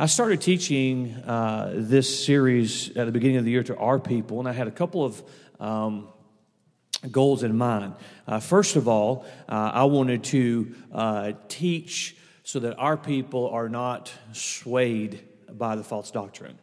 I started teaching uh, this series at the beginning of the year to our people, and I had a couple of um, goals in mind. Uh, first of all, uh, I wanted to uh, teach so that our people are not swayed by the false doctrine.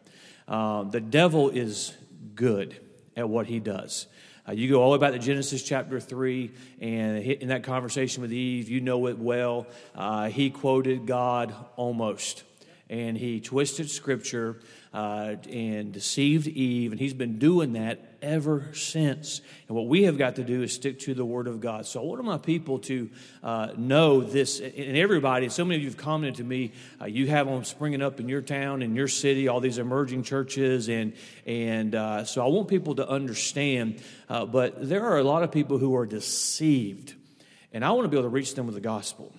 Uh, the devil is good at what he does. Uh, you go all the way back to Genesis chapter 3, and in that conversation with Eve, you know it well. Uh, he quoted God almost and he twisted scripture uh, and deceived Eve, and he's been doing that ever since. And what we have got to do is stick to the Word of God. So I want my people to uh, know this, and everybody, so many of you have commented to me, uh, you have them springing up in your town, in your city, all these emerging churches, and, and uh, so I want people to understand, uh, but there are a lot of people who are deceived, and I want to be able to reach them with the gospel.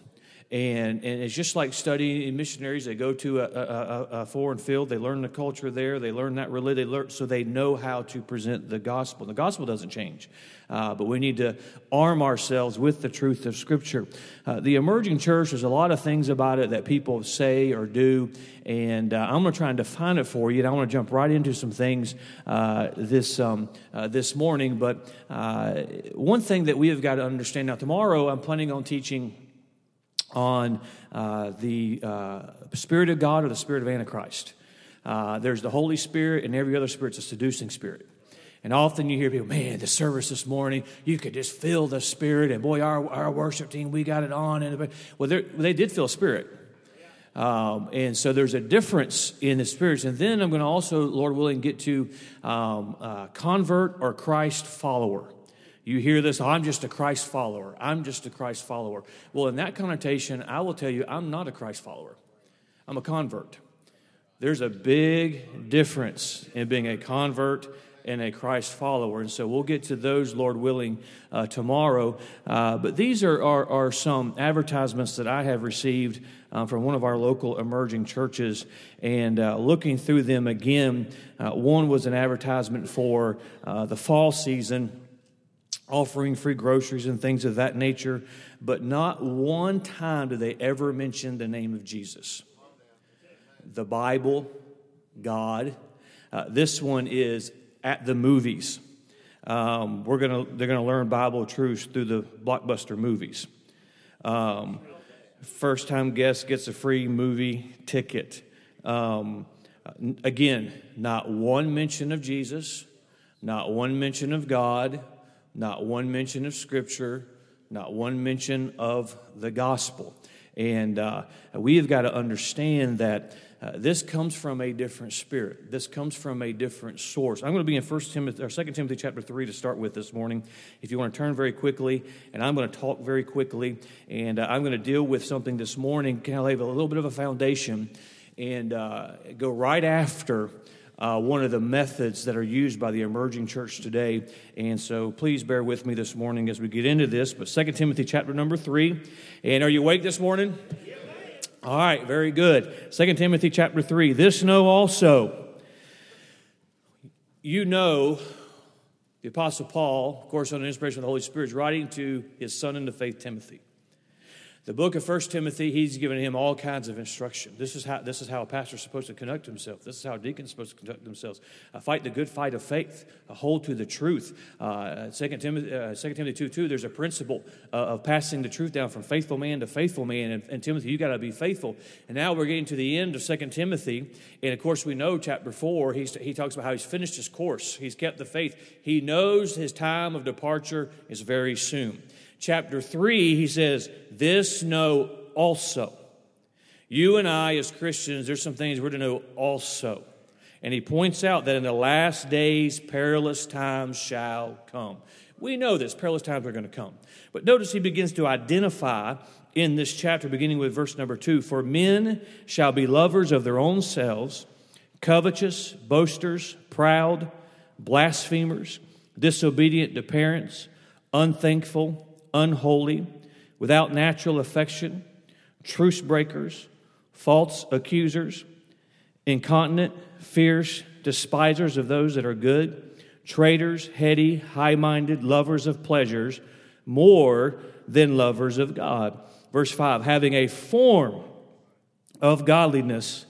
And, and it's just like studying missionaries. They go to a, a, a, foreign field, they learn the culture there, they learn that religion, they learn, so they know how to present the gospel. The gospel doesn't change, uh, but we need to arm ourselves with the truth of Scripture. Uh, the emerging church, there's a lot of things about it that people say or do, and uh, I'm going to try and define it for you. And I want to jump right into some things uh, this, um, uh, this morning. But uh, one thing that we have got to understand now, tomorrow I'm planning on teaching on uh, the uh, Spirit of God or the Spirit of Antichrist. Uh, there's the Holy Spirit, and every other spirit's a seducing spirit. And often you hear people, man, the service this morning, you could just feel the Spirit. And boy, our, our worship team, we got it on. And well, they did feel Spirit. Um, and so there's a difference in the spirits. And then I'm going to also, Lord willing, get to um, uh, convert or Christ follower. You hear this, I'm just a Christ follower. I'm just a Christ follower. Well, in that connotation, I will tell you, I'm not a Christ follower. I'm a convert. There's a big difference in being a convert and a Christ follower. And so we'll get to those, Lord willing, uh, tomorrow. Uh, but these are, are, are, some advertisements that I have received uh, from one of our local emerging churches. And uh, looking through them again, uh, one was an advertisement for uh, the fall season offering free groceries and things of that nature, but not one time do they ever mention the name of Jesus. The Bible, God. Uh, this one is at the movies. Um, we're gonna, they're going to learn Bible truths through the blockbuster movies. Um, first time guest gets a free movie ticket. Um, again, not one mention of Jesus, not one mention of God not one mention of Scripture, not one mention of the gospel. And uh, we have got to understand that uh, this comes from a different spirit. This comes from a different source. I'm going to be in 1 Timothy or 2 Timothy chapter 3 to start with this morning. If you want to turn very quickly, and I'm going to talk very quickly, and uh, I'm going to deal with something this morning, kind of lay a little bit of a foundation, and uh, go right after uh, one of the methods that are used by the emerging church today. And so please bear with me this morning as we get into this. But 2 Timothy chapter number 3. And are you awake this morning? All right, very good. 2 Timothy chapter 3. This know also. You know, the Apostle Paul, of course, under the inspiration of the Holy Spirit, is writing to his son in the faith, Timothy. The book of First Timothy, he's given him all kinds of instruction. This is how, this is how a pastor is supposed to conduct himself. This is how a deacon is supposed to conduct themselves. Uh, fight the good fight of faith. Uh, hold to the truth. Uh, 2 Timothy, uh, 2 Timothy 2 2, there's a principle uh, of passing the truth down from faithful man to faithful man. And, and Timothy, you got to be faithful. And now we're getting to the end of 2 Timothy. And of course, we know chapter 4, he's, he talks about how he's finished his course, he's kept the faith. He knows his time of departure is very soon chapter 3, he says, This know also. You and I, as Christians, there's some things we're to know also. And he points out that in the last days, perilous times shall come. We know this, perilous times are going to come. But notice he begins to identify in this chapter, beginning with verse number two For men shall be lovers of their own selves, covetous, boasters, proud, blasphemers, disobedient to parents, unthankful unholy, without natural affection, truce breakers, false accusers, incontinent, fierce, despisers of those that are good, traitors, heady, high minded, lovers of pleasures, more than lovers of God. Verse 5 having a form of godliness,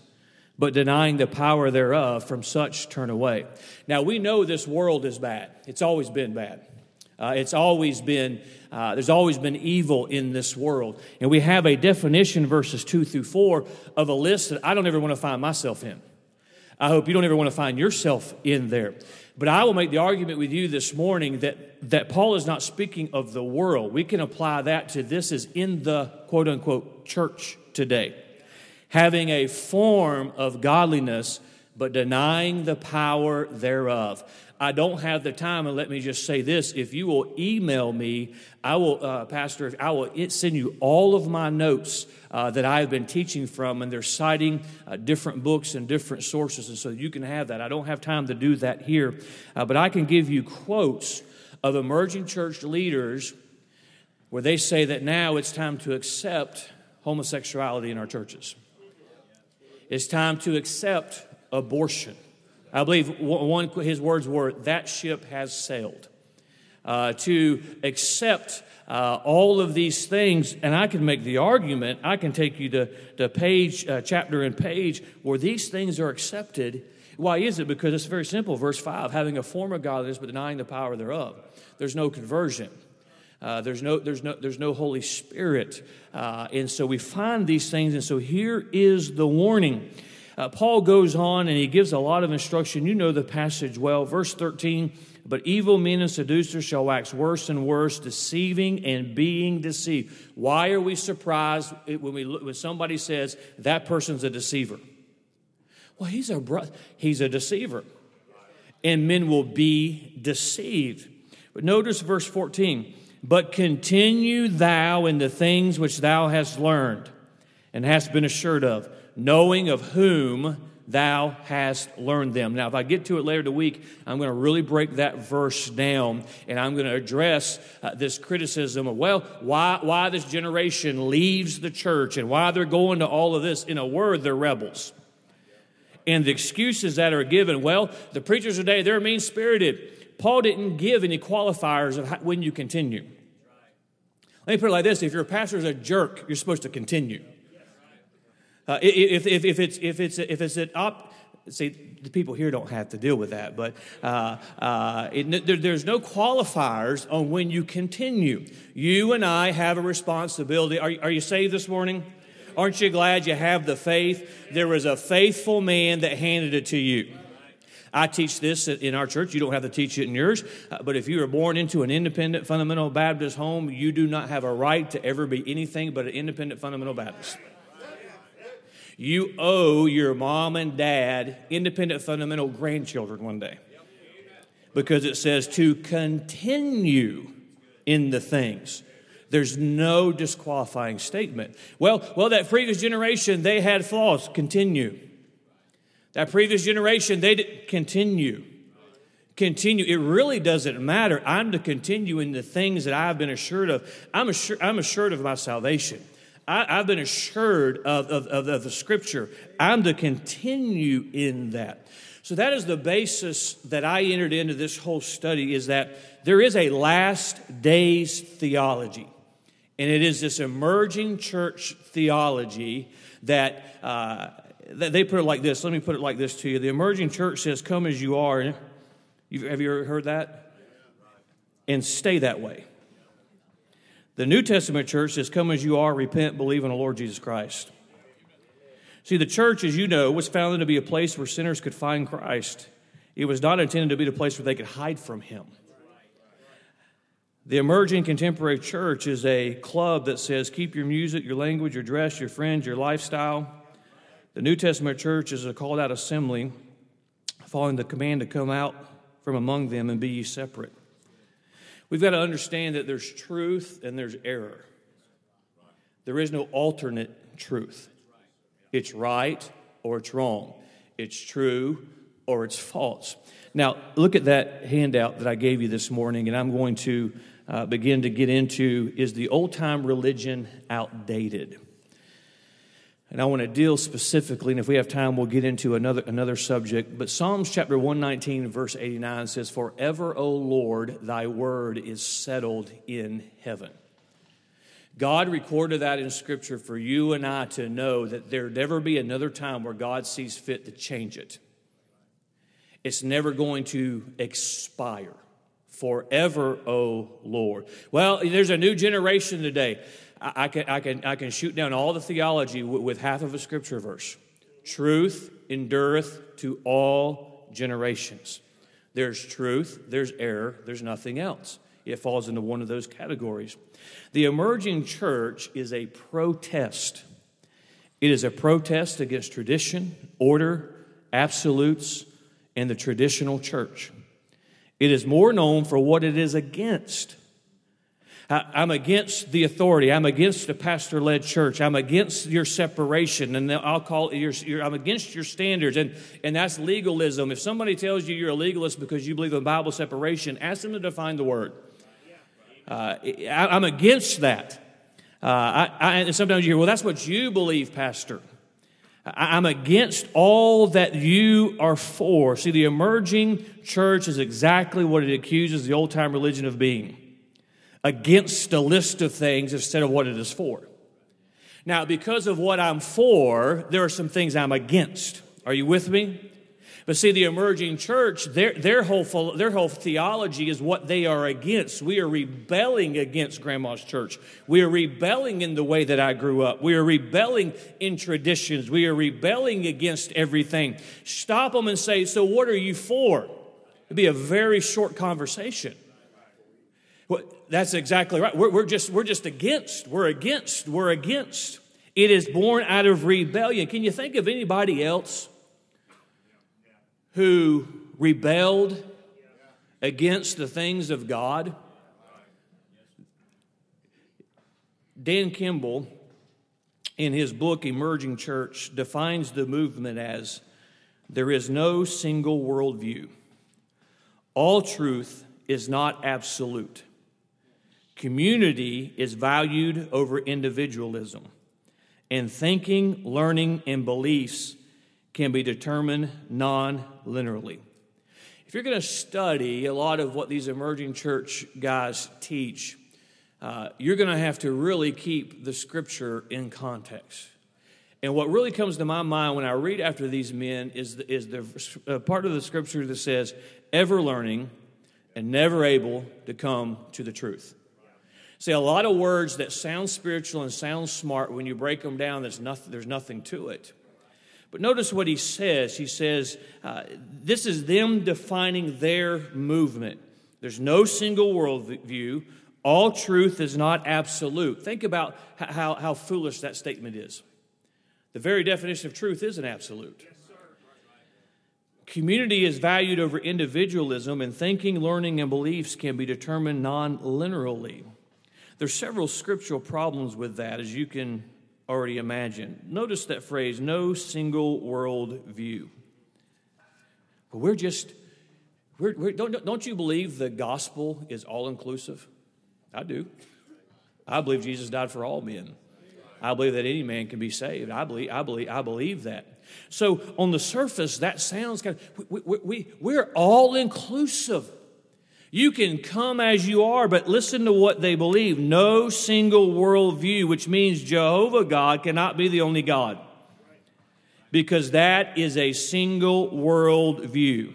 but denying the power thereof, from such turn away. Now, we know this world is bad. It's always been bad. Uh, it's always been, uh, there's always been evil in this world. And we have a definition, verses 2 through 4, of a list that I don't ever want to find myself in. I hope you don't ever want to find yourself in there. But I will make the argument with you this morning that, that Paul is not speaking of the world. We can apply that to this is in the quote unquote church today. Having a form of godliness, but denying the power thereof. I don't have the time, and let me just say this: if you will email me, I will, uh, Pastor, I will send you all of my notes uh, that I have been teaching from, and they're citing uh, different books and different sources, and so you can have that. I don't have time to do that here, uh, but I can give you quotes of emerging church leaders where they say that now it's time to accept homosexuality in our churches. It's time to accept abortion. I believe one, his words were, that ship has sailed. Uh, to accept uh, all of these things, and I can make the argument, I can take you to, to page, uh, chapter and page, where these things are accepted. Why is it? Because it's very simple. Verse 5 having a form of godliness, but denying the power thereof. There's no conversion. Uh, there's, no, there's, no, there's no Holy Spirit. Uh, and so we find these things, and so here is the warning. Uh, Paul goes on and he gives a lot of instruction. You know the passage well. Verse 13 But evil men and seducers shall wax worse and worse, deceiving and being deceived. Why are we surprised when, we when somebody says that person's a deceiver? Well, he's a, bro- he's a deceiver. And men will be deceived. But notice verse 14 But continue thou in the things which thou hast learned and hast been assured of knowing of whom thou hast learned them. Now, if I get to it later in the week, I'm going to really break that verse down and I'm going to address uh, this criticism of, well, why, why this generation leaves the church and why they're going to all of this. In a word, they're rebels. And the excuses that are given, well, the preachers today, they're mean spirited. Paul didn't give any qualifiers of how, when you continue. Let me put it like this if your pastor's a jerk, you're supposed to continue. Uh, if, if, if, it's, if, it's, if it's an op, see, the people here don't have to deal with that, but uh, uh, it, there, there's no qualifiers on when you continue. You and I have a responsibility. Are, are you saved this morning? Aren't you glad you have the faith? There was a faithful man that handed it to you. I teach this in our church. You don't have to teach it in yours. Uh, but if you were born into an independent fundamental Baptist home, you do not have a right to ever be anything but an independent fundamental Baptist. You owe your mom and dad independent fundamental grandchildren one day. Because it says to continue in the things. There's no disqualifying statement. Well, well, that previous generation, they had flaws. Continue. That previous generation, they did continue. Continue. It really doesn't matter. I'm to continue in the things that I've been assured of. I'm assured, I'm assured of my salvation. I, have been assured of, of, of, of the scripture. I'm to continue in that. So that is the basis that I entered into this whole study is that there is a last days theology. And it is this emerging church theology that, uh, that they put it like this. Let me put it like this to you. The emerging church says, Come as you are. Have you ever heard that? And stay that way. The New Testament church says, Come as you are, repent, believe in the Lord Jesus Christ. See, the church, as you know, was founded to be a place where sinners could find Christ. It was not intended to be the place where they could hide from Him. The emerging contemporary church is a club that says, Keep your music, your language, your dress, your friends, your lifestyle. The New Testament church is a called out assembly following the command to come out from among them and be ye separate. We've got to understand that there's truth and there's error. There is no alternate truth. It's right or it's wrong. It's true or it's false. Now, look at that handout that I gave you this morning, and I'm going to uh, begin to get into is the old time religion outdated? And I want to deal specifically, and if we have time, we'll get into another, another subject. But Psalms chapter 119, verse 89 says, Forever, O Lord, thy word is settled in heaven. God recorded that in Scripture for you and I to know that there'd never be another time where God sees fit to change it. It's never going to expire forever, O Lord. Well, there's a new generation today. I, can, I, can, I can shoot down all the theology with, with half of a scripture verse. Truth endureth to all generations. There's truth, there's error, there's nothing else. It falls into one of those categories. The emerging church is a protest. It is a protest against tradition, order, absolutes, and the traditional church. It is more known for what it is against. I'm against the authority. I'm against a pastor led church. I'm against your separation. And I'll call your, your, I'm against your standards. And, and that's legalism. If somebody tells you you're a legalist because you believe in Bible separation, ask them to define the word. Uh, I, am against that. Uh, I, I, and sometimes you hear, well, that's what you believe, Pastor. I'm against all that you are for. See, the emerging church is exactly what it accuses the old time religion of being against a list of things instead of what it is for. Now, because of what I'm for, there are some things I'm against. Are you with me? But see, the emerging church, their, their, whole, their whole theology is what they are against. We are rebelling against grandma's church. We are rebelling in the way that I grew up. We are rebelling in traditions. We are rebelling against everything. Stop them and say, So, what are you for? It'd be a very short conversation. Well, that's exactly right. We're, we're, just, we're just against. We're against. We're against. It is born out of rebellion. Can you think of anybody else who rebelled against the things of God. Dan Kimball, in his book Emerging Church, defines the movement as there is no single worldview. All truth is not absolute. Community is valued over individualism. And thinking, learning, and beliefs can be determined non linearly. If you're going to study a lot of what these emerging church guys teach, uh, you're going to have to really keep the scripture in context. And what really comes to my mind when I read after these men is the, is the uh, part of the scripture that says, ever learning and never able to come to the truth. See, a lot of words that sound spiritual and sound smart, when you break them down, there's nothing, there's nothing to it. But notice what he says. He says, uh, this is them defining their movement. There's no single worldview. All truth is not absolute. Think about how, how foolish that statement is. The very definition of truth is an absolute. Community is valued over individualism, and thinking, learning, and beliefs can be determined non linearly. There's several scriptural problems with that, as you can already imagine. Notice that phrase, no single world view. But we're just, we're, we're, don't, don't you believe the gospel is all inclusive? I do. I believe Jesus died for all men. I believe that any man can be saved. I believe, I believe, I believe that. So on the surface, that sounds kind of, we, we, we, we're all inclusive. You can come as you are, but listen to what they believe. No single worldview, which means Jehovah God cannot be the only God. Because that is a single worldview.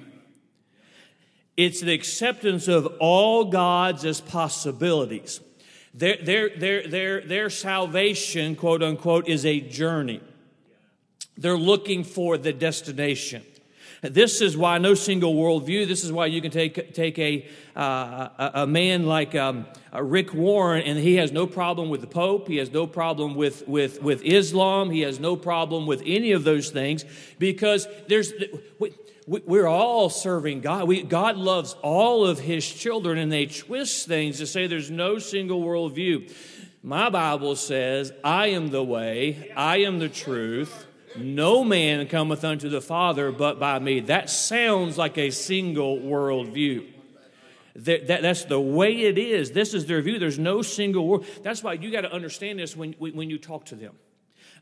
It's the acceptance of all gods as possibilities. Their, their, their, their, their salvation, quote unquote, is a journey. They're looking for the destination. This is why no single worldview. This is why you can take, take a, uh, a, man like um, uh, Rick Warren, and he has no problem with the Pope. He has no problem with, with, with Islam. He has no problem with any of those things because there's. We, we're all serving God. We, God loves all of His children, and they twist things to say there's no single worldview. My Bible says, I am the way, I am the truth, no man cometh unto the Father but by me. That sounds like a single worldview. That, that, that's the way it is. This is their view. There's no single world. That's why you got to understand this when, when you talk to them.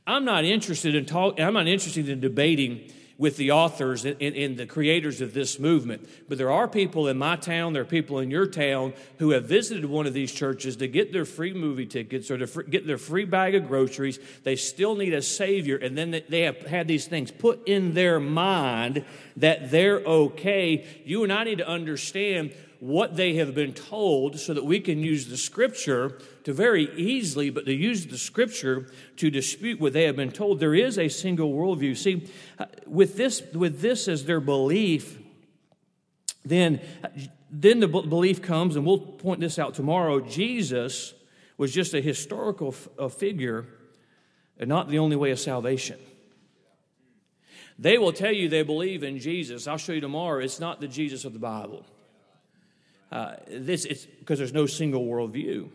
I'm not interested in talk. I'm not interested in debating with the authors and, and, the creators of this movement. But there are people in my town, there are people in your town who have visited one of these churches to get their free movie tickets or to get their free bag of groceries. They still need a Savior, and then they have had these things put in their mind that they're okay. You and I need to understand what they have been told so that we can use the scripture to very easily, but to use the scripture to dispute what they have been told. There is a single worldview. See, uh, with this, with this as their belief, then, then the belief comes, and we'll point this out tomorrow Jesus was just a historical f- figure and not the only way of salvation. They will tell you they believe in Jesus. I'll show you tomorrow. It's not the Jesus of the Bible. Uh, this it's because there's no single worldview.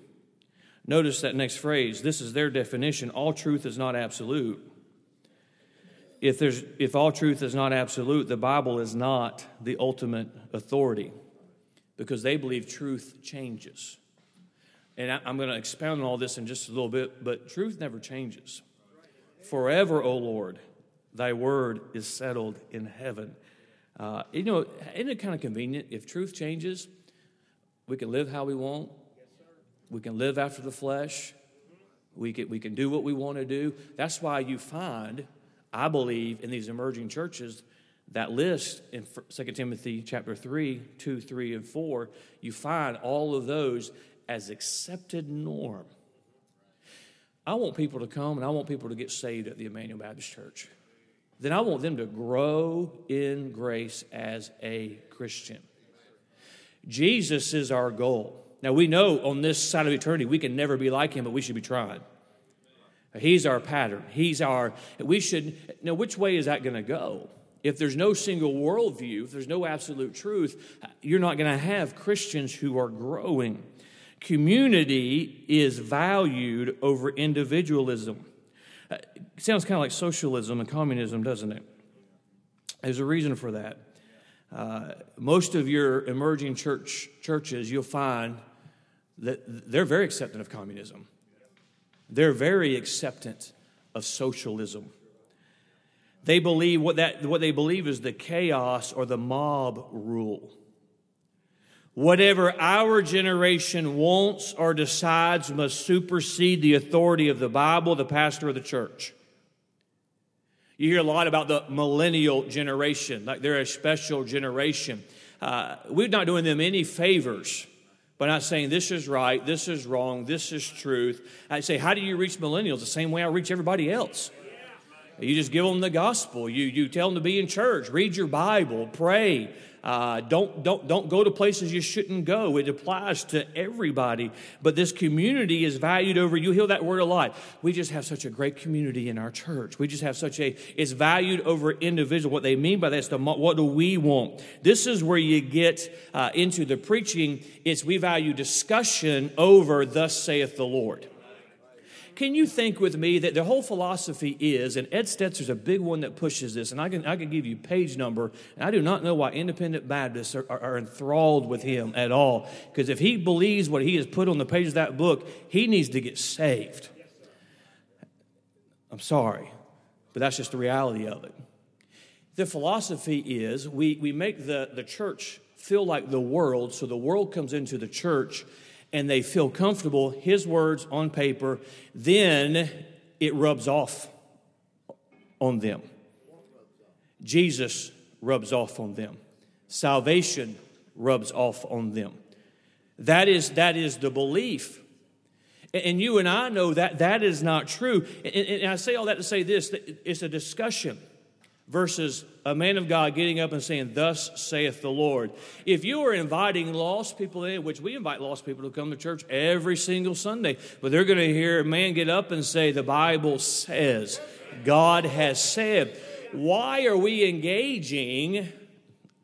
Notice that next phrase. This is their definition. All truth is not absolute. If there's if all truth is not absolute, the Bible is not the ultimate authority, because they believe truth changes. And I, I'm going to expound on all this in just a little bit, but truth never changes. Forever, O Lord, thy word is settled in heaven. Uh, you know, isn't it kind of convenient if truth changes? We can live how we want. We can live after the flesh. We can, we can do what we want to do. That's why you find, I believe, in these emerging churches, that list in 2 Timothy chapter 3, 2, 3, and 4, you find all of those as accepted norm. I want people to come and I want people to get saved at the Emmanuel Baptist Church. Then I want them to grow in grace as a Christian. Jesus is our goal. Now, we know on this side of eternity we can never be like him, but we should be trying. He's our pattern. He's our, we should, now, which way is that going to go? If there's no single worldview, if there's no absolute truth, you're not going to have Christians who are growing. Community is valued over individualism. It sounds kind of like socialism and communism, doesn't it? There's a reason for that. Uh, most of your emerging church churches, you'll find that they're very acceptant of communism. They're very acceptant of socialism. They believe what that what they believe is the chaos or the mob rule. Whatever our generation wants or decides must supersede the authority of the Bible, the pastor, of the church. You hear a lot about the millennial generation, like they're a special generation. Uh, we're not doing them any favors by not saying this is right, this is wrong, this is truth. I say, how do you reach millennials? The same way I reach everybody else. You just give them the gospel. You, you tell them to be in church, read your Bible, pray, uh, don't, don't, don't go to places you shouldn't go. It applies to everybody. But this community is valued over, you hear that word a lot. We just have such a great community in our church. We just have such a, it's valued over individual. What they mean by that is the, what do we want? This is where you get uh, into the preaching. It's we value discussion over thus saith the Lord. Can you think with me that the whole philosophy is, and Ed Stetzer's a big one that pushes this, and I can, I can give you page number, and I do not know why independent Baptists are, are, are enthralled with him at all. Because if he believes what he has put on the page of that book, he needs to get saved. I'm sorry, but that's just the reality of it. The philosophy is we, we make the, the church feel like the world, so the world comes into the church and they feel comfortable, his words on paper, then it rubs off on them. Jesus rubs off on them. Salvation rubs off on them. That is, that is the belief. And you and I know that that is not true. And I say all that to say this it's a discussion versus a man of God getting up and saying, Thus saith the Lord. If you are inviting lost people in, which we invite lost people to come to church every single Sunday, but they're going to hear a man get up and say, The Bible says, God has said. Why are we engaging?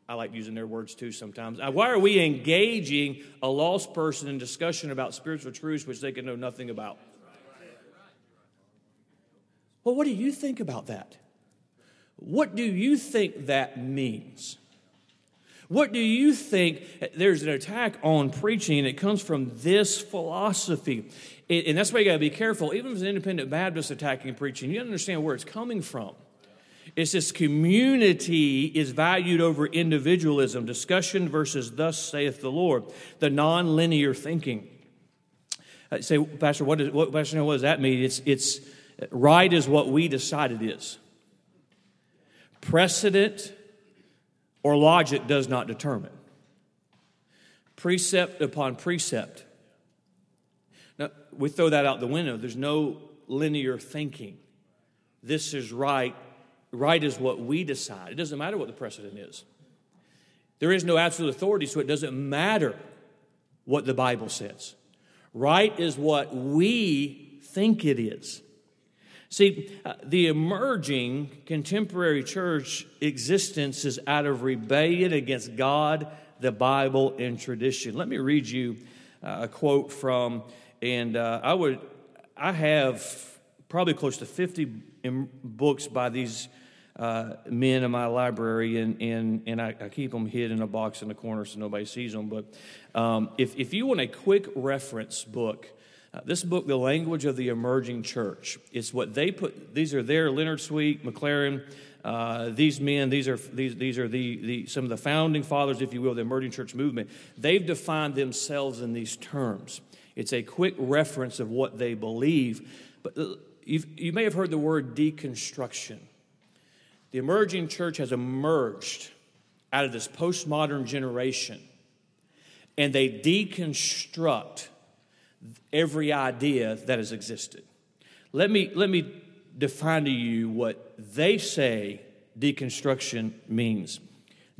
I like using their words too sometimes. Uh, why are we engaging a lost person in discussion about spiritual truths which they can know nothing about? Well, what do you think about that? What do you think that means? What do you think? There's an attack on preaching, and it comes from this philosophy. And that's why you got to be careful. Even if it's an independent Baptist attacking preaching, you understand where it's coming from. It's this community is valued over individualism, discussion versus thus saith the Lord, the non-linear thinking. I say, Pastor, what, is, what, Pastor, what does that mean? It's, it's right is what we decide it is. Precedent or logic does not determine. Precept upon precept. Now, we throw that out the window. There's no linear thinking. This is right. Right is what we decide. It doesn't matter what the precedent is. There is no absolute authority, so it doesn't matter what the Bible says. Right is what we think it is. See, uh, the emerging contemporary church existence is out of rebellion against God, the Bible, and tradition. Let me read you uh, a quote from, and uh, I would, I have probably close to 50 books by these men in my library, and, and, and I, I, keep them hid in a box in the corner so nobody sees them. But um, if, if you want a quick reference book, uh, this book, The Language of the Emerging Church, is what they put, these are their Leonard Sweet, McLaren, uh, these men, these are, these, these are the, the, some of the founding fathers, if you will, the emerging church movement. They've defined themselves in these terms. It's a quick reference of what they believe. But uh, you may have heard the word deconstruction. The emerging church has emerged out of this postmodern generation, and they deconstruct every idea that has existed. Let me, let me define to you what they say deconstruction means.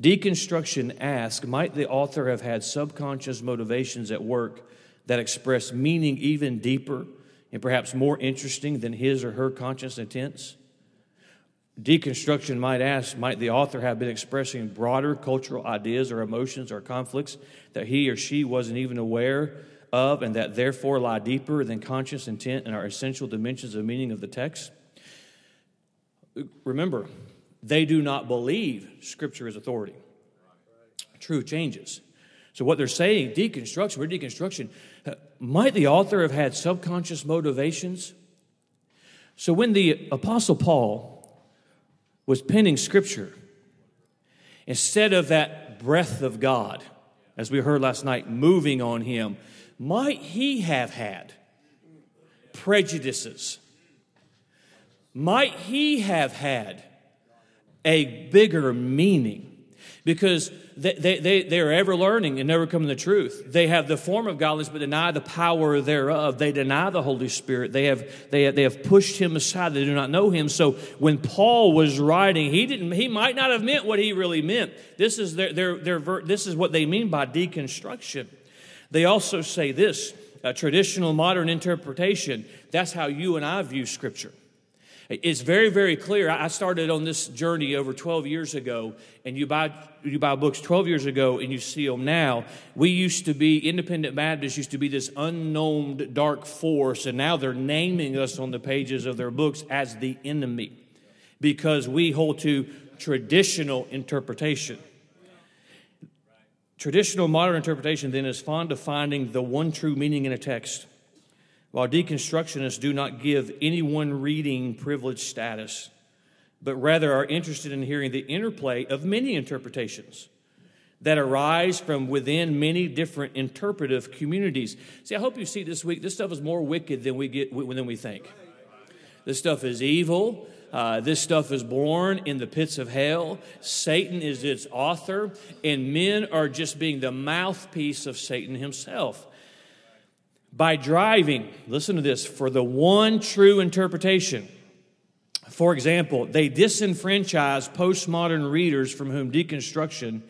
Deconstruction asks Might the author have had subconscious motivations at work that express meaning even deeper and perhaps more interesting than his or her conscious intents? Deconstruction might ask Might the author have been expressing broader cultural ideas or emotions or conflicts that he or she wasn't even aware of and that therefore lie deeper than conscious intent and are essential dimensions of meaning of the text. Remember, they do not believe Scripture is authority. Truth changes. So, what they're saying, deconstruction, we're deconstruction. Might the author have had subconscious motivations? So, when the Apostle Paul was penning Scripture, instead of that breath of God, as we heard last night, moving on him, might he have had prejudices? Might he have had a bigger meaning? Because they, they, they, are ever learning and never coming to the truth. They have the form of godliness but deny the power thereof. They deny the Holy Spirit. They have, they, they have pushed him aside. They do not know him. So when Paul was writing, he, didn't, he might not have meant what he really meant. This is, their, their, their, this is what they mean by deconstruction. They also say this traditional modern interpretation. That's how you and I view Scripture. It's very, very clear. I started on this journey over 12 years ago, and you buy, you buy books 12 years ago and you see them now. We used to be, independent Baptists used to be this unknown dark force, and now they're naming us on the pages of their books as the enemy because we hold to traditional interpretation. Traditional modern interpretation then is fond of finding the one true meaning in a text, while deconstructionists do not give any one reading privileged status, but rather are interested in hearing the interplay of many interpretations that arise from within many different interpretive communities. See, I hope you see this week, this stuff is more wicked than we get than we think. This stuff is evil. Uh, this stuff is born in the pits of hell. Satan is its author, and men are just being the mouthpiece of Satan himself. By driving, listen to this, for the one true interpretation. For example, they disenfranchise postmodern readers from whom deconstruction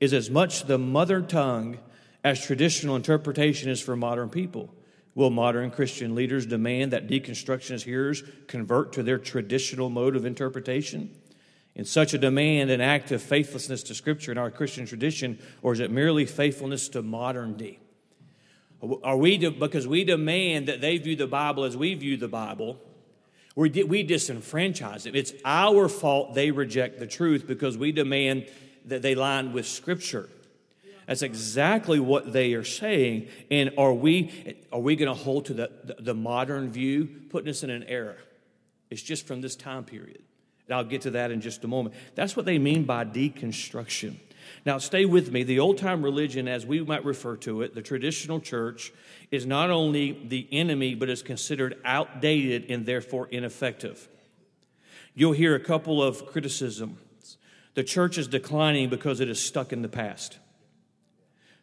is as much the mother tongue as traditional interpretation is for modern people. Will modern Christian leaders demand that deconstructionist hearers convert to their traditional mode of interpretation? In such a demand, an act of faithlessness to Scripture in our Christian tradition, or is it merely faithfulness to modernity? Are we, because we demand that they view the Bible as we view the Bible, we, we disenfranchise them. It's our fault they reject the truth because we demand that they line with Scripture. That's exactly what they are saying. And are we, are we going to hold to the, the, the modern view, putting us in an era? It's just from this time period. And I'll get to that in just a moment. That's what they mean by deconstruction. Now, stay with me. The old time religion, as we might refer to it, the traditional church, is not only the enemy, but is considered outdated and therefore ineffective. You'll hear a couple of criticisms. The church is declining because it is stuck in the past.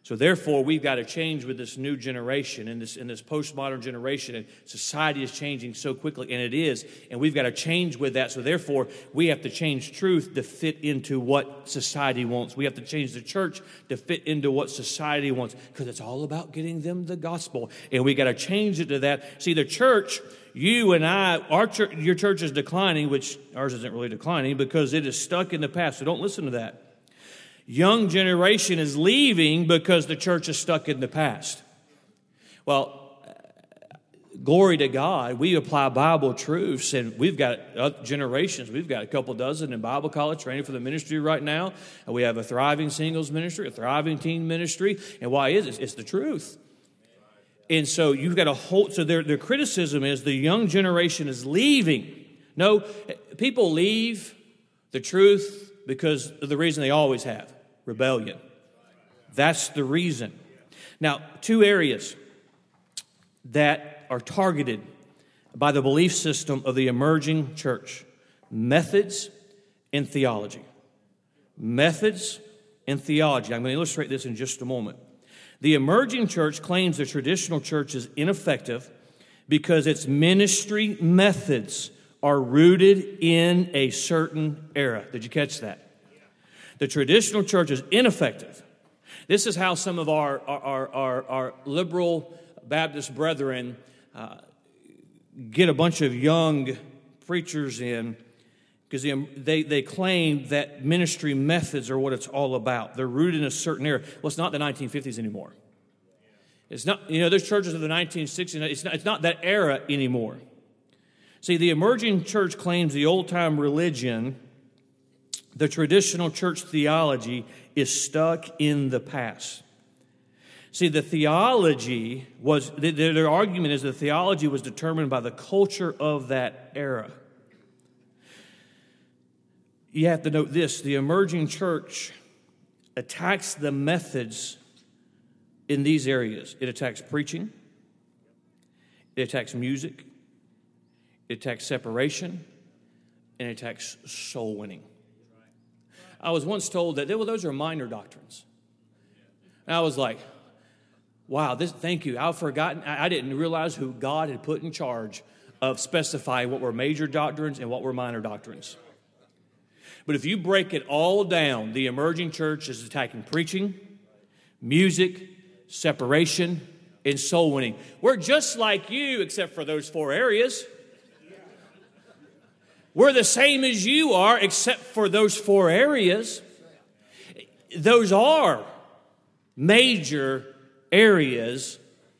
So therefore, we've got to change with this new generation and this in this postmodern generation, and society is changing so quickly, and it is, and we've got to change with that. So therefore, we have to change truth to fit into what society wants. We have to change the church to fit into what society wants, because it's all about getting them the gospel, and we got to change it to that. See, the church, you and I, our church, your church is declining, which ours isn't really declining because it is stuck in the past. So don't listen to that young generation is leaving because the church is stuck in the past. Well, glory to God, we apply Bible truths, and we've got uh, generations. We've got a couple dozen in Bible college training for the ministry right now. And we have a thriving singles ministry, a thriving teen ministry. And why is it? It's the truth. And so you've got to hold. So their, their criticism is the young generation is leaving. No, people leave the truth because of the reason they always have rebellion. That's the reason. Now, two areas that are targeted by the belief system of the emerging church methods and theology. Methods and theology. I'm going to illustrate this in just a moment. The emerging church claims the traditional church is ineffective because its ministry methods are rooted in a certain era. Did you catch that? The traditional church is ineffective. This is how some of our, our, our, our liberal Baptist brethren uh, get a bunch of young preachers in because they, they claim that ministry methods are what it's all about. They're rooted in a certain era. Well, it's not the 1950s anymore. It's not, you know, there's churches of the 1960s. It's not, it's not that era anymore. See, the emerging church claims the old time religion the traditional church theology is stuck in the past. See, the theology was, their argument is the theology was determined by the culture of that era. You have to note this the emerging church attacks the methods in these areas it attacks preaching, it attacks music, it attacks separation, and it attacks soul winning. I was once told that well, those are minor doctrines. And I was like, wow, this, thank you. I've forgotten, I didn't realize who God had put in charge of specifying what were major doctrines and what were minor doctrines. But if you break it all down, the emerging church is attacking preaching, music, separation, and soul winning. We're just like you, except for those four areas. We're the same as you are, except for those four areas. Those are major areas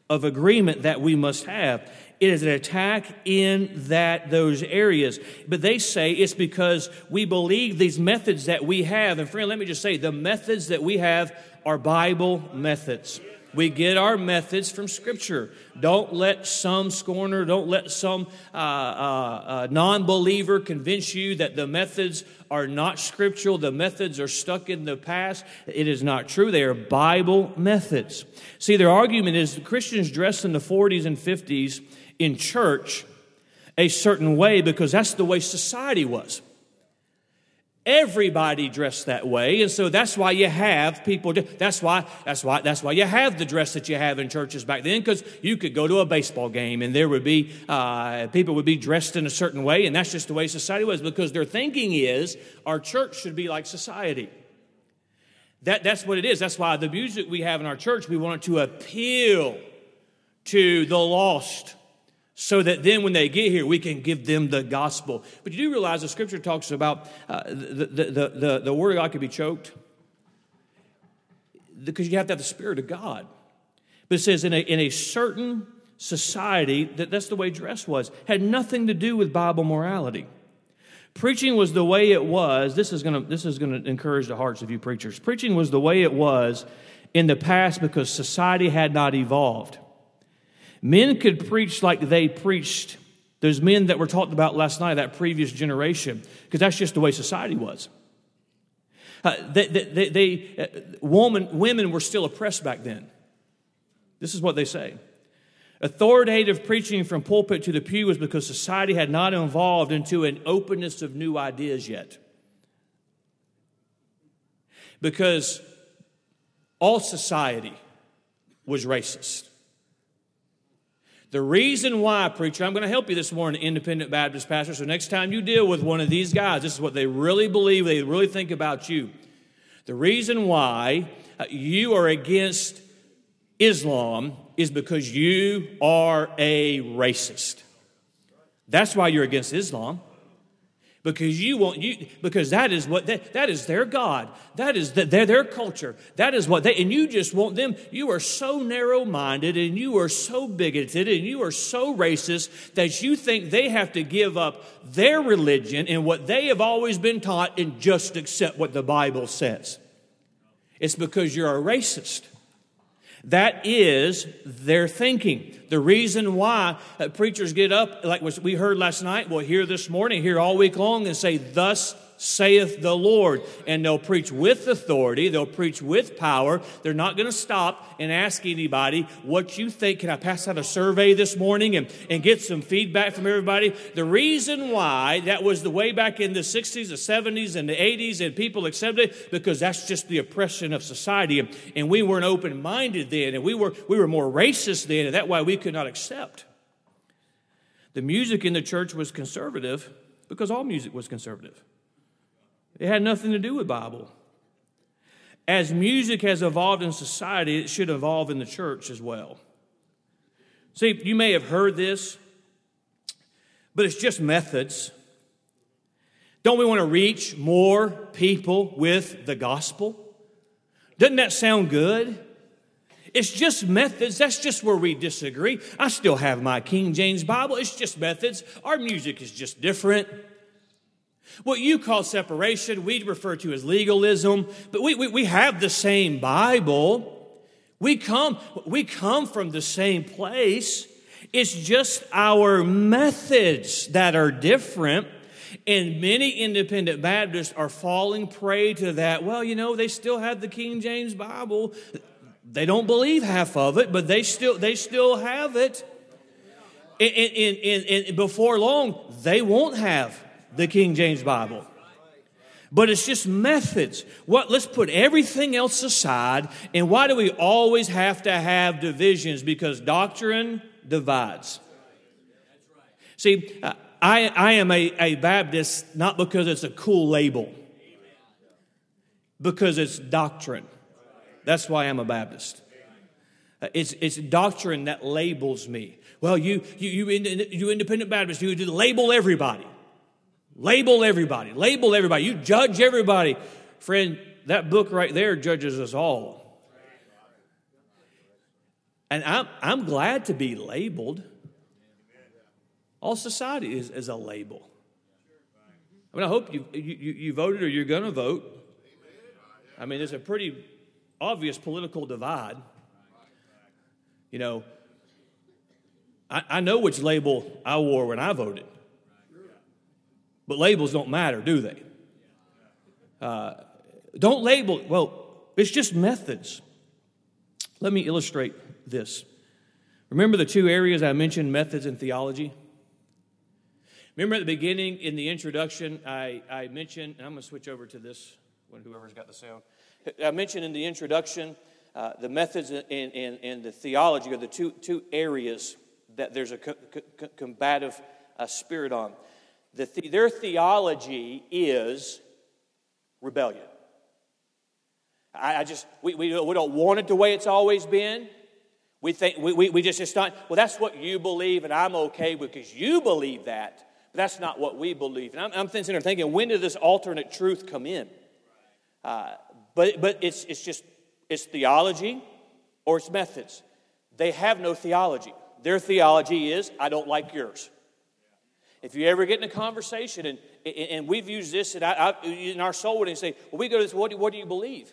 of agreement that we must have. It is an attack in that those areas. But they say it's because we believe these methods that we have. And friend, let me just say the methods that we have are Bible methods. We get our methods from Scripture. Don't let some scorner, don't let some uh, uh, uh, non believer convince you that the methods are not scriptural, the methods are stuck in the past. It is not true. They are Bible methods. See, their argument is Christians dressed in the 40s and 50s in church a certain way because that's the way society was. Everybody dressed that way, and so that's why you have people. That's why. That's why. That's why you have the dress that you have in churches back then, because you could go to a baseball game and there would be uh, people would be dressed in a certain way, and that's just the way society was. Because their thinking is our church should be like society. That, that's what it is. That's why the music we have in our church, we want it to appeal to the lost so that then when they get here, we can give them the gospel. But you do realize the scripture talks about uh, the, the, the, the, word of God can be choked because you have to have the Spirit of God. But it says in a, in a certain society that that's the way dress was, had nothing to do with Bible morality. Preaching was the way it was. This is to this is to encourage the hearts of you preachers. Preaching was the way it was in the past because society had not evolved. Men could preach like they preached Those men that were talked about last night, that previous generation, because that's just the way society was. Uh, they, they, they uh, woman, women were still oppressed back then. This is what they say. Authoritative preaching from pulpit to the pew was because society had not evolved into an openness of new ideas yet. Because all society was racist. The reason why, preacher, I'm going to help you this morning, independent Baptist pastor. So next time you deal with one of these guys, this is what they really believe, they really think about you. The reason why uh, you are against Islam is because you are a racist. That's why you're against Islam because you want you because that is what they, that is their god. That is the, their, their culture. That is what they and you just want them you are so narrow-minded and you are so bigoted and you are so racist that you think they have to give up their religion and what they have always been taught and just accept what the bible says. It's because you're a racist that is their thinking. The reason why uh, preachers get up, like we heard last night, we'll hear this morning, hear all week long, and say, Thus saith the Lord. And they'll preach with authority, they'll preach with power. They're not going to stop and ask anybody what you think. Can I pass out a survey this morning and, and get some feedback from everybody? The reason why that was the way back in the 60s, the 70s, and the 80s, and people accepted it because that's just the oppression of society. And, and we weren't open minded then, and we were, we were more racist then, and that why we could not accept. The music in the church was conservative because all music was conservative. It had nothing to do with Bible. As music has evolved in society, it should evolve in the church as well. See, you may have heard this, but it's just methods. Don't we want to reach more people with the gospel? Doesn't that sound good? It's just methods. That's just where we disagree. I still have my King James Bible. It's just methods. Our music is just different. What you call separation, we refer to as legalism, but we, we, we have the same Bible. We come, we come from the same place. It's just our methods that are different. And many independent Baptists are falling prey to that. Well, you know, they still have the King James Bible. They don't believe half of it, but they still, they still have it. And, and, and, and before long, they won't have the King James Bible. But it's just methods. What let's put everything else aside. And why do we always have to have divisions? Because doctrine divides. See, I, I am a, a Baptist not because it's a cool label, because it's doctrine. That's why I'm a Baptist. It's, it's doctrine that labels me. Well, you, you, you, you independent Baptists, you label everybody. Label everybody. Label everybody. You judge everybody. Friend, that book right there judges us all. And I'm, I'm glad to be labeled. All society is, is a label. I mean, I hope you, you, you voted or you're going to vote. I mean, there's a pretty obvious political divide. You know, I, I know which label I wore when I voted. But labels don't matter, do they? Uh, don't label, well, it's just methods. Let me illustrate this. Remember the two areas I mentioned methods and theology? Remember at the beginning in the introduction, I, I mentioned, and I'm going to switch over to this when whoever's got the sound. I mentioned in the introduction uh, the methods and, and, and the theology are the two, two areas that there's a co- co- combative uh, spirit on. The, their theology is rebellion. I, I just, we, we, we don't want it the way it's always been. We think, we, we, we just, it's not, well, that's what you believe, and I'm okay because you believe that. But that's not what we believe. And I'm, I'm thinking, thinking, when did this alternate truth come in? Uh, but but it's, it's just, it's theology or it's methods. They have no theology. Their theology is, I don't like yours. If you ever get in a conversation, and, and we've used this in our soul, and say, well, we go to this, what do, what do you believe?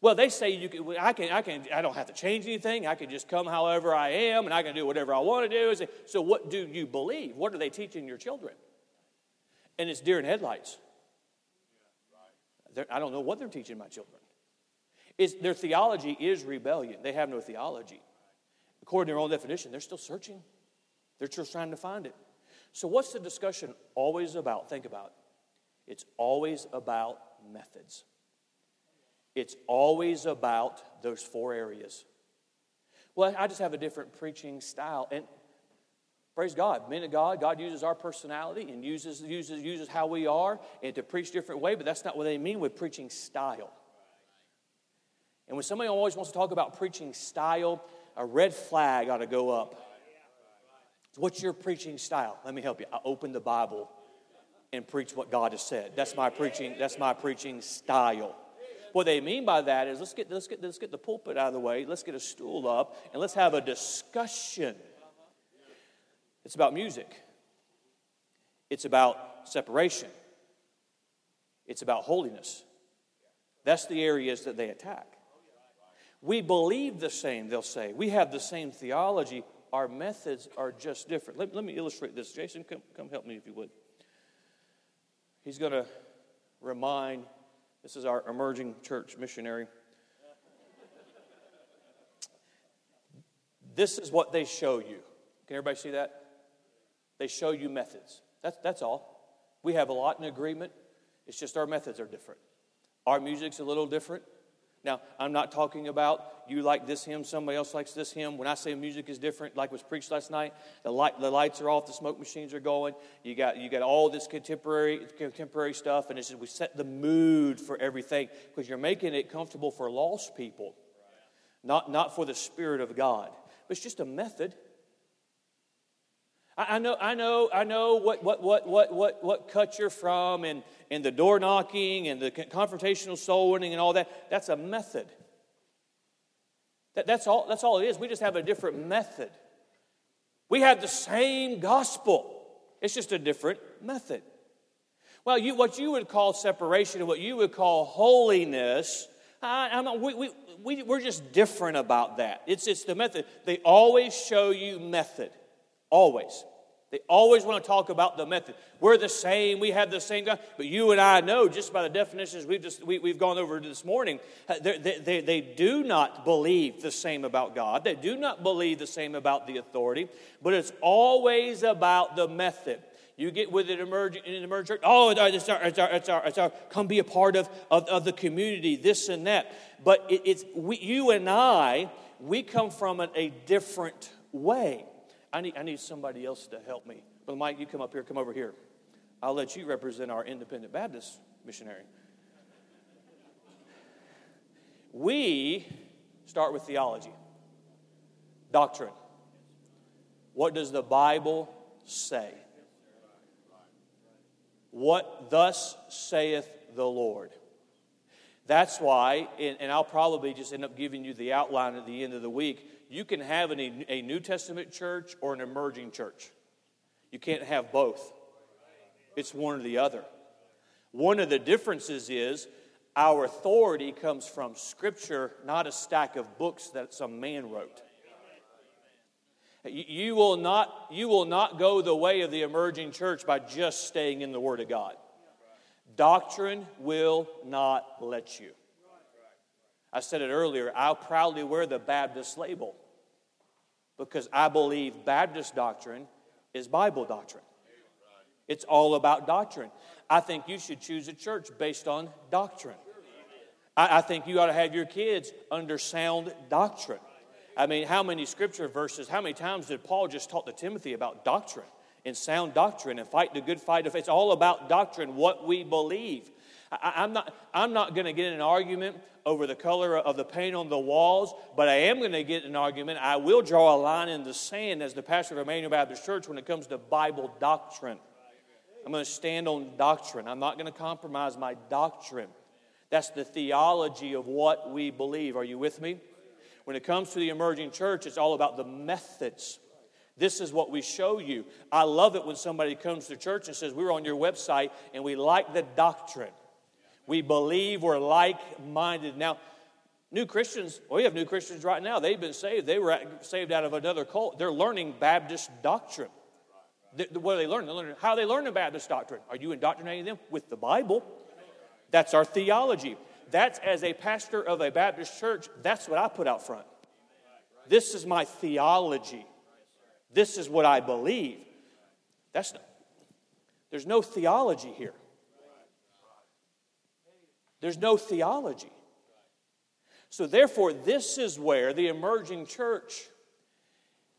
Well, they say you can, I can, I can, I don't have to change anything. I can just come however I am, and I can do whatever I want to do. So, what do you believe? What are they teaching your children? And it's deer in headlights. They're, I don't know what they're teaching my children. It's, their theology is rebellion. They have no theology. According to their own definition, they're still searching. They're just trying to find it. So, what's the discussion always about? Think about it. It's always about methods. It's always about those four areas. Well, I just have a different preaching style. And praise God, men of God, God uses our personality and uses, uses, uses how we are and to preach different way, but that's not what they mean with preaching style. And when somebody always wants to talk about preaching style, a red flag ought to go up. What's your preaching style? Let me help you. I open the Bible and preach what God has said. That's my preaching, that's my preaching style. What they mean by that is let's get, let's, get, let's get the pulpit out of the way, let's get a stool up, and let's have a discussion. It's about music, it's about separation, it's about holiness. That's the areas that they attack. We believe the same, they'll say. We have the same theology. Our methods are just different. Let, let me illustrate this. Jason, come, come help me if you would. He's going to remind this is our emerging church missionary. This is what they show you. Can everybody see that? They show you methods. That's, that's all. We have a lot in agreement. It's just our methods are different. Our music's a little different. Now, I'm not talking about you like this hymn, somebody else likes this hymn. When I say music is different, like was preached last night, the, light, the lights are off, the smoke machines are going. You got, you got all this contemporary, contemporary stuff, and it's just we set the mood for everything because you're making it comfortable for lost people, not, not for the Spirit of God. But it's just a method. I, know, I know, I know what, what, what, what, what, what cut you're from and, and the door knocking and the confrontational soul winning and all that. That's a method. That, that's, all, that's all it is. We just have a different method. We have the same gospel, it's just a different method. Well, you, what you would call separation and what you would call holiness, I, we, we, we, we're just different about that. It's, it's the method. They always show you method. Always. They always want to talk about the method. We're the same, we have the same God. But you and I know, just by the definitions we've, just, we, have gone over this morning, uh, they, they, they do not believe the same about God. They do not believe the same about the authority, but it's always about the method. You get with it emerging in an emerging church. Oh, it's our, it's our, it's our, it's our, come be a part of, of, of the community, this and that. But it, it's we, you and I, we come from a different way. I need, I need somebody else to help me. Brother Mike, you come up here, come over here. I'll let you represent our independent Baptist missionary. We start with theology, doctrine. What does the Bible say? What thus saith the Lord? That's why, and I'll probably just end up giving you the outline at the end of the week you can have an, a New Testament church or an emerging church. You can't have both, it's one or the other. One of the differences is our authority comes from Scripture, not a stack of books that some man wrote. You will, not, you will not go the way of the emerging church by just staying in the Word of God. Doctrine will not let you. I said it earlier, I'll proudly wear the Baptist label because I believe Baptist doctrine is Bible doctrine. It's all about doctrine. I think you should choose a church based on doctrine. I, I think you ought to have your kids under sound doctrine. I mean, how many scripture verses, how many times did Paul just talk to Timothy about doctrine and sound doctrine and fight the good fight of faith? It's all about doctrine, what we believe. I, am not, I'm not going to get in an argument over the color of the paint on the walls, but I am going to get an argument. I will draw a line in the sand as the pastor of Emmanuel Baptist Church when it comes to Bible doctrine. I'm going to stand on doctrine. I'm not going to compromise my doctrine. That's the theology of what we believe. Are you with me? When it comes to the emerging church, it's all about the methods. This is what we show you. I love it when somebody comes to church and says, We're on your website and we like the doctrine. We believe we're like minded. Now, New Christians, well, we have new Christians right now. They've been saved. They were saved out of another cult. They're learning Baptist doctrine. What are they learning? They're learning how they learn the Baptist doctrine. Are you indoctrinating them with the Bible? That's our theology. That's as a pastor of a Baptist church, that's what I put out front. This is my theology. This is what I believe. That's not, there's no theology here. There's no theology. So, therefore, this is where the emerging church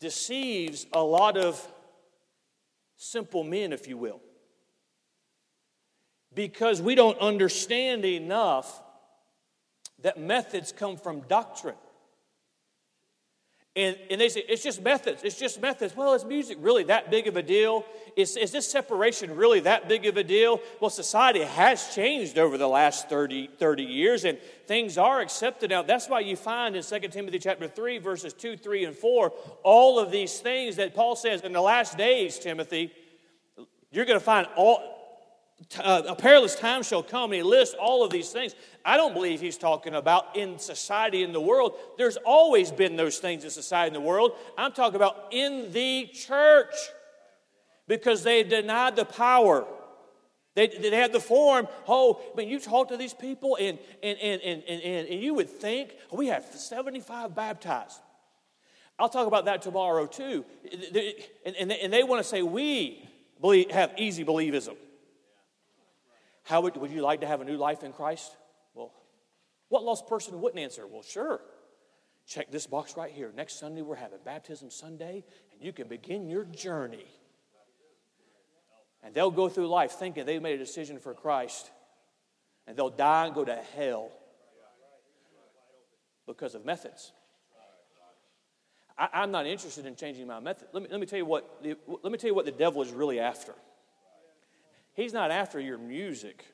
deceives a lot of simple men, if you will. Because we don't understand enough that methods come from doctrine. And, and they say, it's just methods. It's just methods. Well, is music really that big of a deal? Is, is this separation really that big of a deal? Well, society has changed over the last 30, 30 years, and things are accepted now. That's why you find in 2 Timothy chapter 3, verses 2, 3, and 4, all of these things that Paul says in the last days, Timothy, you're going to find all uh, a perilous time shall come, and he lists all of these things. I don't believe he's talking about in society, in the world. There's always been those things in society, in the world. I'm talking about in the church because they denied the power. They, they had the form. Oh, I you talk to these people, and, and, and, and, and, and you would think, we have 75 baptized. I'll talk about that tomorrow, too. And, and, they, and they want to say, we believe, have easy believism. How would, would you like to have a new life in Christ? Well, what lost person wouldn't answer? Well, sure. Check this box right here. Next Sunday, we're having Baptism Sunday, and you can begin your journey. And they'll go through life thinking they made a decision for Christ, and they'll die and go to hell because of methods. I, am not interested in changing my method. Let me, let me tell you what the, let me tell you what the devil is really after. He's not after your music.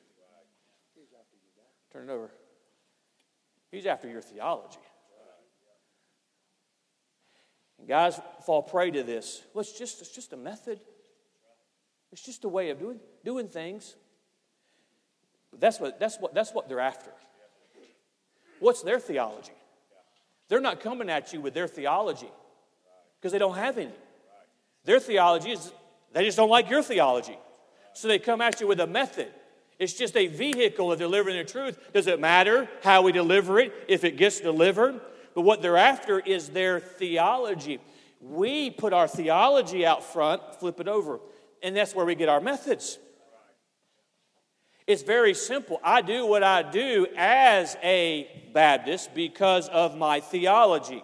Turn it over. He's after your theology. And guys fall prey to this. Well, it's just, it's just a method. It's just a way of doing, doing things. But that's what, that's, what, that's what they're after. What's their theology? They're not coming at you with their theology because they don't have any. Their theology is they just don't like your theology. So they come at you with a method. It's just a vehicle of delivering the truth. Does it matter how we deliver it if it gets delivered? But what they're after is their theology. We put our theology out front, flip it over, and that's where we get our methods. It's very simple. I do what I do as a Baptist because of my theology.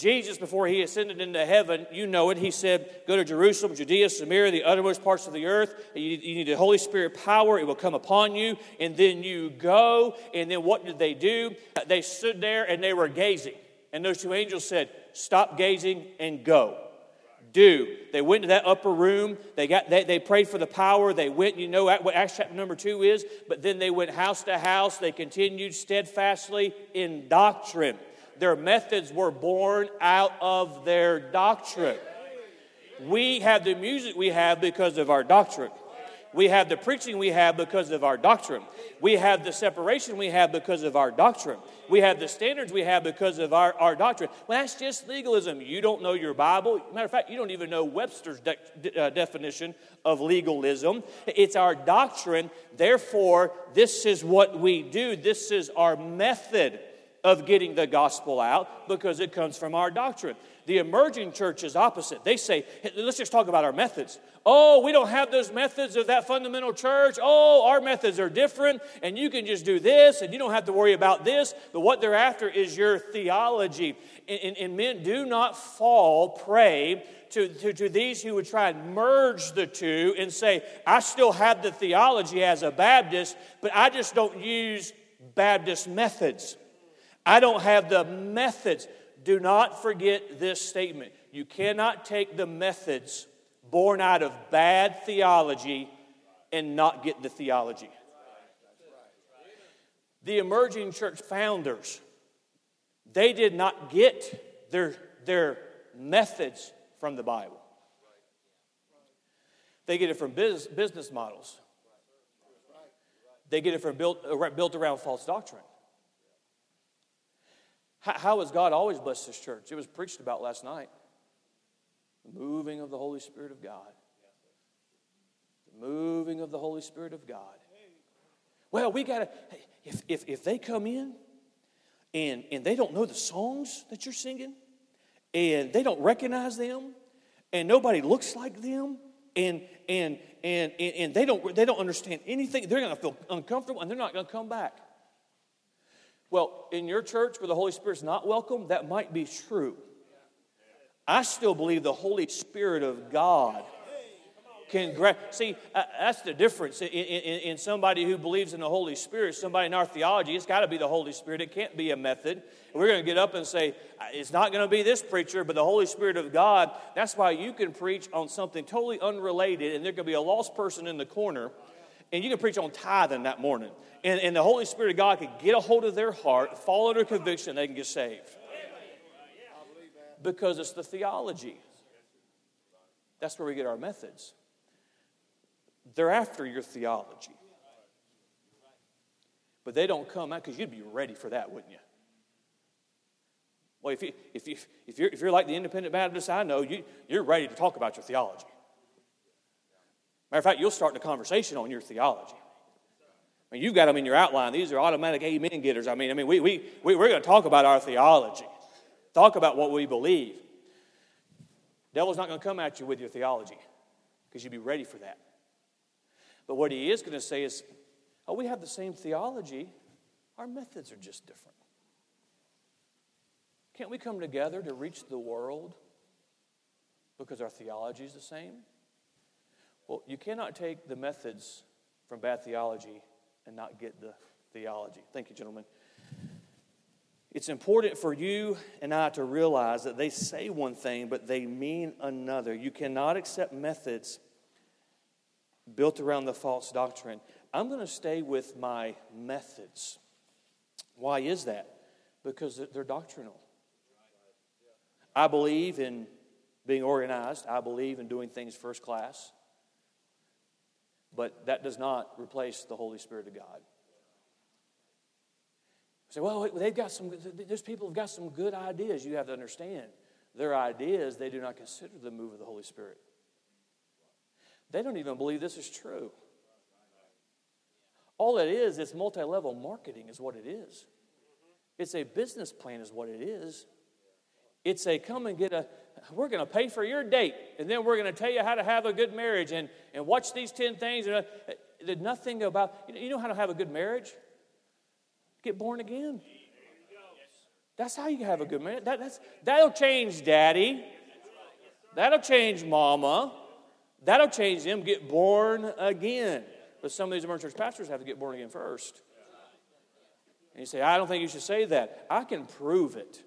Jesus, before he ascended into heaven, you know it, he said, Go to Jerusalem, Judea, Samaria, the uttermost parts of the earth. You, you need the Holy Spirit power, it will come upon you. And then you go. And then what did they do? They stood there and they were gazing. And those two angels said, Stop gazing and go. Do. They went to that upper room. They, got, they, they prayed for the power. They went, you know what Acts chapter number two is, but then they went house to house. They continued steadfastly in doctrine their methods were born out of their doctrine. We have the music we have because of our doctrine. We have the preaching we have because of our doctrine. We have the separation we have because of our doctrine. We have the standards we have because of our, our doctrine. Well, that's just legalism. You don't know your Bible. Matter of fact, you don't even know Webster's de- de- uh, definition of legalism. It's our doctrine. Therefore, this is what we do, this is our method of getting the gospel out because it comes from our doctrine. The emerging church is opposite. They say, hey, let's just talk about our methods. Oh, we don't have those methods of that fundamental church. Oh, our methods are different, and you can just do this, and you don't have to worry about this. But what they're after is your theology. And, and, and men do not fall prey to, to, to, these who would try and merge the two and say, I still have the theology as a Baptist, but I just don't use Baptist methods. I don't have the methods. Do not forget this statement. You cannot take the methods born out of bad theology and not get the theology. The emerging church founders, they did not get their, their methods from the Bible. They get it from business, business models. They get it from built, uh, built around false doctrine. How, how has God always blessed this church? It was preached about last night. The moving of the Holy Spirit of God. The moving of the Holy Spirit of God. Well, we got to, if, if, if they come in and, and they don't know the songs that you're singing, and they don't recognize them, and nobody looks like them, and, and, and, and, they, don't, they don't understand anything, they're going to feel uncomfortable and they're not going to come back. Well, in your church where the Holy Spirit's not welcome, that might be true. I still believe the Holy Spirit of God can grab. See, uh, that's the difference in, in, in, somebody who believes in the Holy Spirit. Somebody in our theology, it's got to be the Holy Spirit. It can't be a method. We're going to get up and say, uh, it's not going to be this preacher, but the Holy Spirit of God. That's why you can preach on something totally unrelated, and there could be a lost person in the corner, and you can preach on tithing that morning. And, and the Holy Spirit of God can get a hold of their heart, fall under conviction, and they can get saved. Because it's the theology. That's where we get our methods. They're after your theology. But they don't come out because you'd be ready for that, wouldn't you? Well, if, you, if, you, if, you're, if you're like the independent Baptist I know, you, you're ready to talk about your theology. Matter of fact, you'll start the conversation on your theology. I mean, you've got them in your outline. These are automatic amen getters. I mean, I mean we, we, we, we're going to talk about our theology, talk about what we believe. Devil's not going to come at you with your theology because you'd be ready for that. But what he is going to say is, oh, we have the same theology, our methods are just different. Can't we come together to reach the world because our theology is the same? Well, you cannot take the methods from bad theology and not get the theology. Thank you, gentlemen. It's important for you and I to realize that they say one thing, but they mean another. You cannot accept methods built around the false doctrine. I'm going to stay with my methods. Why is that? Because they're doctrinal. I believe in being organized, I believe in doing things first class, but that does not replace the Holy Spirit of God. You say, well, they've got some, there's people who've got some good ideas. You have to understand. Their ideas, they do not consider the move of the Holy Spirit. They don't even believe this is true. All it is, is multi level marketing, is what it is. It's a business plan, is what it is. It's a come and get a, we're going to pay for your date, and then we're going to tell you how to have a good marriage and, and watch these 10 things. And, uh, nothing about, you know how to have a good marriage? Get born again. That's how you have a good marriage. That, that's, that'll change daddy. That'll change mama. That'll change them, get born again. But some of these emerging church pastors have to get born again first. And you say, I don't think you should say that. I can prove it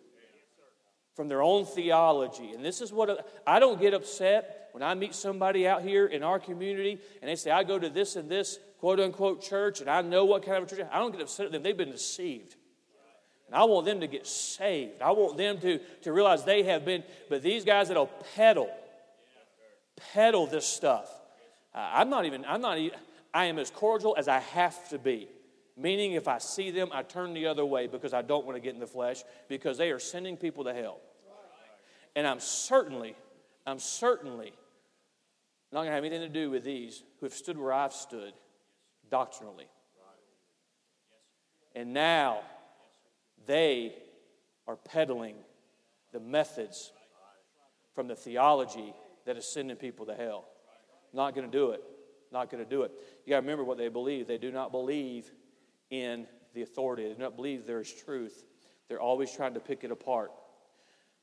from their own theology. And this is what I don't get upset when I meet somebody out here in our community and they say, I go to this and this quote unquote church and I know what kind of church. I don't get upset at them. They've been deceived. And I want them to get saved. I want them to, to realize they have been, but these guys that'll peddle peddle this stuff. I'm not even, I'm not even, I am as cordial as I have to be. Meaning, if I see them, I turn the other way because I don't want to get in the flesh because they are sending people to hell. And I'm certainly, I'm certainly not going to have anything to do with these who have stood where I've stood doctrinally. And now they are peddling the methods from the theology that is sending people to hell. Not going to do it. Not going to do it. You got to remember what they believe. They do not believe in the authority, they do not believe there is truth. They're always trying to pick it apart.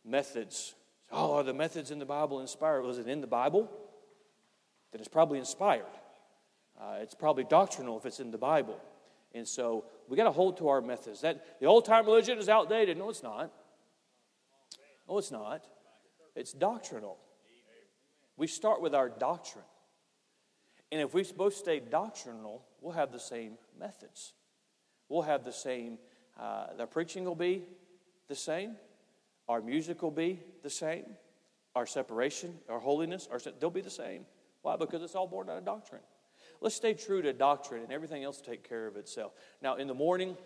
Methods. Oh, are the methods in the Bible inspired? Was it in the Bible? Then it's probably inspired. Uh, it's probably doctrinal if it's in the Bible. And so we got to hold to our methods. That the old time religion is outdated. No, it's not. No, it's not. It's doctrinal. We start with our doctrine. And if we both stay doctrinal, we'll have the same methods. We'll have the same, uh, the preaching will be the same, our music will be the same, our separation, our holiness, our, they'll be the same. Why? Because it's all born out of doctrine. Let's stay true to doctrine, and everything else take care of itself. Now, in the morning,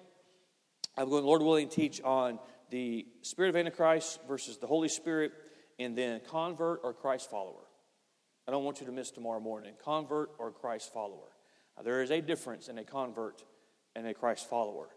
I'm going, Lord willing, teach on the spirit of Antichrist versus the Holy Spirit, and then convert or Christ follower. I don't want you to miss tomorrow morning. Convert or Christ follower. there is a difference in a convert and a Christ follower.